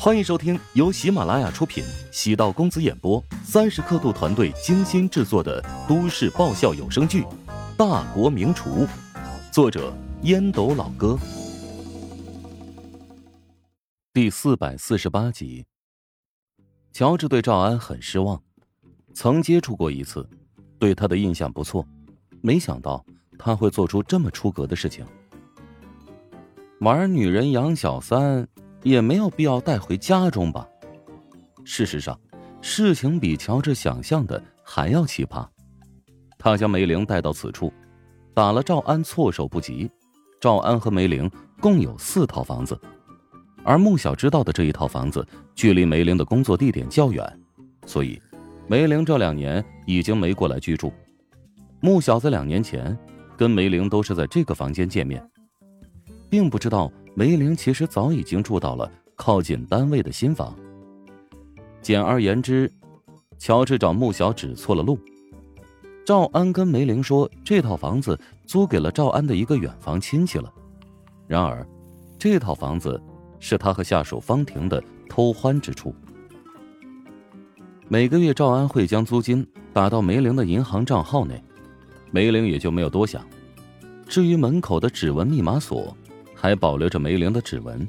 欢迎收听由喜马拉雅出品、喜道公子演播、三十刻度团队精心制作的都市爆笑有声剧《大国名厨》，作者烟斗老哥，第四百四十八集。乔治对赵安很失望，曾接触过一次，对他的印象不错，没想到他会做出这么出格的事情。玩女人养小三。也没有必要带回家中吧。事实上，事情比乔治想象的还要奇葩。他将梅玲带到此处，打了赵安措手不及。赵安和梅玲共有四套房子，而穆小知道的这一套房子距离梅玲的工作地点较远，所以梅玲这两年已经没过来居住。穆小在两年前跟梅玲都是在这个房间见面，并不知道。梅玲其实早已经住到了靠近单位的新房。简而言之，乔治找穆小指错了路。赵安跟梅玲说，这套房子租给了赵安的一个远房亲戚了。然而，这套房子是他和下属方婷的偷欢之处。每个月，赵安会将租金打到梅玲的银行账号内，梅玲也就没有多想。至于门口的指纹密码锁，还保留着梅玲的指纹。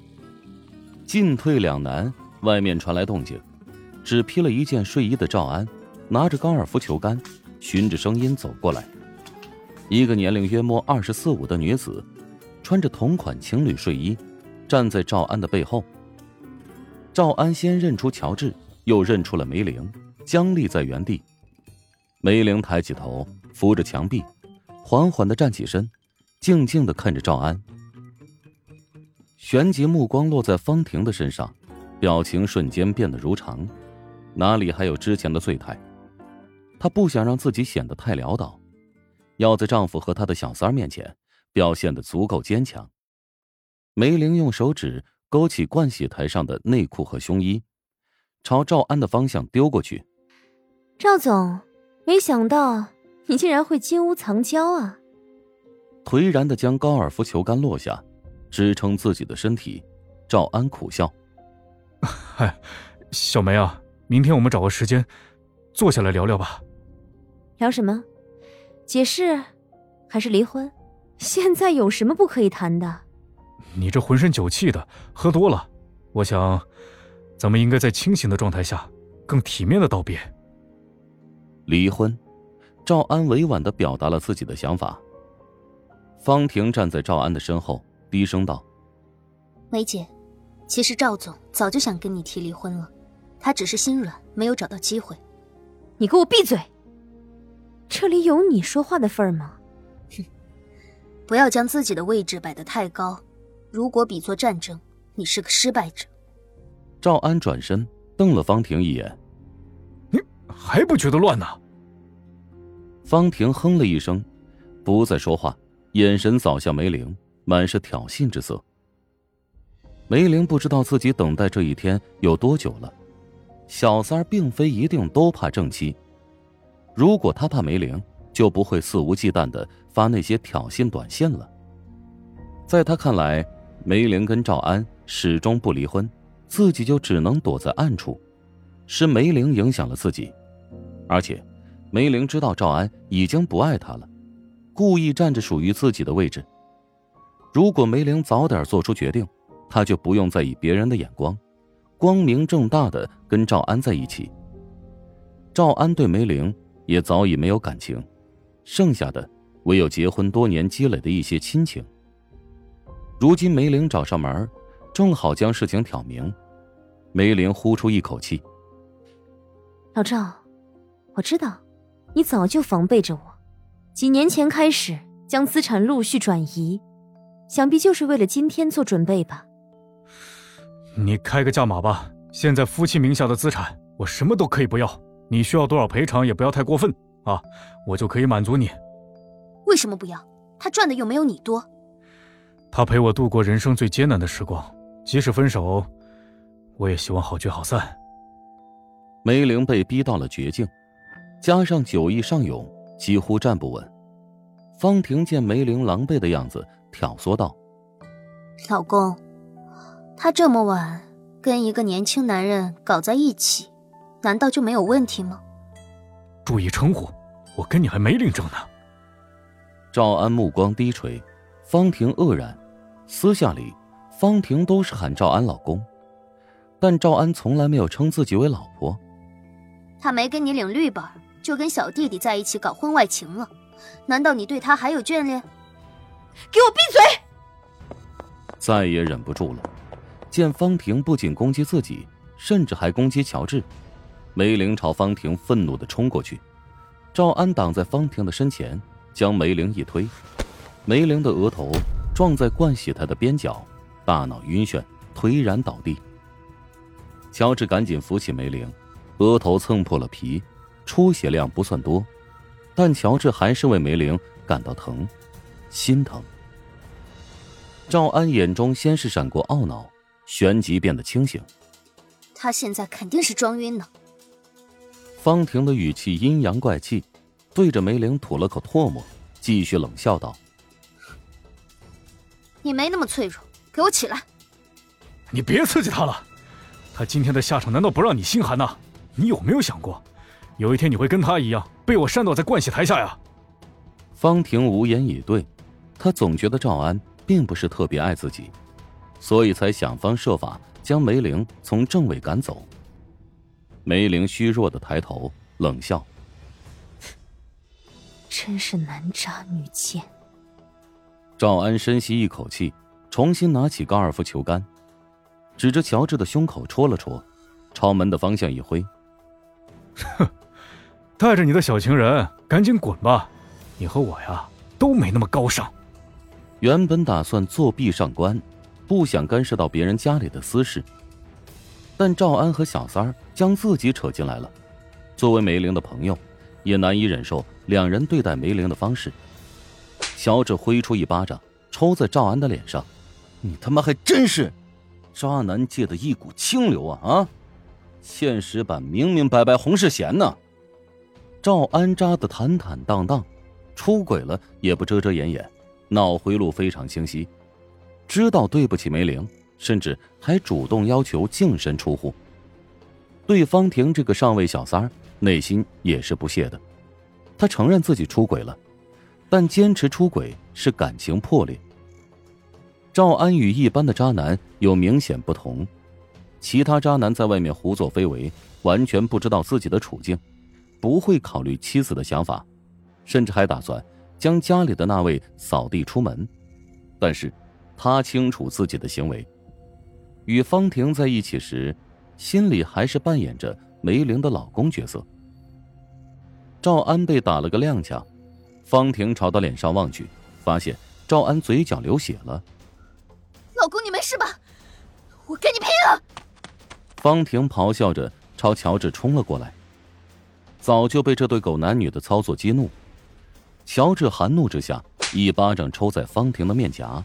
进退两难，外面传来动静，只披了一件睡衣的赵安，拿着高尔夫球杆，循着声音走过来。一个年龄约莫二十四五的女子，穿着同款情侣睡衣，站在赵安的背后。赵安先认出乔治，又认出了梅玲，僵立在原地。梅玲抬起头，扶着墙壁，缓缓的站起身，静静的看着赵安。旋即目光落在方婷的身上，表情瞬间变得如常，哪里还有之前的醉态？她不想让自己显得太潦倒，要在丈夫和她的小三儿面前表现的足够坚强。梅玲用手指勾起盥洗台上的内裤和胸衣，朝赵安的方向丢过去。赵总，没想到你竟然会金屋藏娇啊！颓然的将高尔夫球杆落下。支撑自己的身体，赵安苦笑：“嗨，小梅啊，明天我们找个时间，坐下来聊聊吧。聊什么？解释，还是离婚？现在有什么不可以谈的？你这浑身酒气的，喝多了。我想，咱们应该在清醒的状态下，更体面的道别。离婚。”赵安委婉的表达了自己的想法。方婷站在赵安的身后。低声道：“梅姐，其实赵总早就想跟你提离婚了，他只是心软，没有找到机会。你给我闭嘴！这里有你说话的份儿吗？哼，不要将自己的位置摆得太高。如果比作战争，你是个失败者。”赵安转身瞪了方婷一眼：“你还不觉得乱呢？”方婷哼了一声，不再说话，眼神扫向梅玲。满是挑衅之色。梅玲不知道自己等待这一天有多久了。小三儿并非一定都怕正妻，如果他怕梅玲，就不会肆无忌惮的发那些挑衅短信了。在他看来，梅玲跟赵安始终不离婚，自己就只能躲在暗处。是梅玲影响了自己，而且梅玲知道赵安已经不爱她了，故意占着属于自己的位置。如果梅玲早点做出决定，他就不用在意别人的眼光，光明正大的跟赵安在一起。赵安对梅玲也早已没有感情，剩下的唯有结婚多年积累的一些亲情。如今梅玲找上门，正好将事情挑明。梅玲呼出一口气：“老赵，我知道，你早就防备着我，几年前开始将资产陆续转移。”想必就是为了今天做准备吧。你开个价码吧，现在夫妻名下的资产，我什么都可以不要。你需要多少赔偿也不要太过分啊，我就可以满足你。为什么不要？他赚的又没有你多。他陪我度过人生最艰难的时光，即使分手，我也希望好聚好散。梅玲被逼到了绝境，加上酒意上涌，几乎站不稳。方婷见梅玲狼狈的样子。挑唆道：“老公，他这么晚跟一个年轻男人搞在一起，难道就没有问题吗？注意称呼，我跟你还没领证呢。赵安目光低垂，方婷愕然。私下里，方婷都是喊赵安老公，但赵安从来没有称自己为老婆。他没跟你领绿本，就跟小弟弟在一起搞婚外情了，难道你对他还有眷恋？给我闭嘴！再也忍不住了，见方婷不仅攻击自己，甚至还攻击乔治，梅玲朝方婷愤怒的冲过去，赵安挡在方婷的身前，将梅玲一推，梅玲的额头。撞在灌洗他的边角，大脑晕眩，颓然倒地。乔治赶紧扶起梅玲，额头蹭破了皮，出血量不算多，但乔治还是为梅玲感到疼，心疼。赵安眼中先是闪过懊恼，旋即变得清醒。他现在肯定是装晕呢。方婷的语气阴阳怪气，对着梅玲吐了口唾沫，继续冷笑道。你没那么脆弱，给我起来！你别刺激他了，他今天的下场难道不让你心寒呐？你有没有想过，有一天你会跟他一样被我扇倒在盥洗台下呀？方婷无言以对，他总觉得赵安并不是特别爱自己，所以才想方设法将梅玲从正位赶走。梅玲虚弱的抬头冷笑：“真是男渣女贱。”赵安深吸一口气，重新拿起高尔夫球杆，指着乔治的胸口戳了戳，朝门的方向一挥：“哼，带着你的小情人赶紧滚吧！你和我呀都没那么高尚。”原本打算作壁上观，不想干涉到别人家里的私事，但赵安和小三儿将自己扯进来了，作为梅玲的朋友，也难以忍受两人对待梅玲的方式。乔治挥出一巴掌，抽在赵安的脸上：“你他妈还真是渣男界的一股清流啊！啊，现实版明明白白洪世贤呢。”赵安渣的坦坦荡荡，出轨了也不遮遮掩掩，脑回路非常清晰，知道对不起梅玲，甚至还主动要求净身出户。对方婷这个上位小三儿，内心也是不屑的，他承认自己出轨了。但坚持出轨是感情破裂。赵安与一般的渣男有明显不同，其他渣男在外面胡作非为，完全不知道自己的处境，不会考虑妻子的想法，甚至还打算将家里的那位扫地出门。但是，他清楚自己的行为。与方婷在一起时，心里还是扮演着梅玲的老公角色。赵安被打了个踉跄。方婷朝他脸上望去，发现赵安嘴角流血了。老公，你没事吧？我跟你拼了！方婷咆哮着朝乔治冲了过来，早就被这对狗男女的操作激怒。乔治含怒之下，一巴掌抽在方婷的面颊，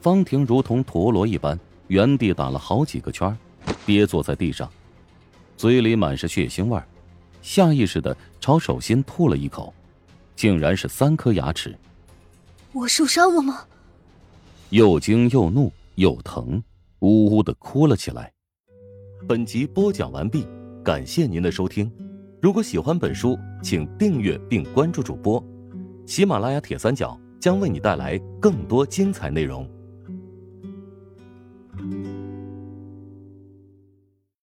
方婷如同陀螺一般原地打了好几个圈，跌坐在地上，嘴里满是血腥味下意识的朝手心吐了一口。竟然是三颗牙齿！我受伤了吗？又惊又怒又疼，呜呜的哭了起来。本集播讲完毕，感谢您的收听。如果喜欢本书，请订阅并关注主播。喜马拉雅铁三角将为你带来更多精彩内容。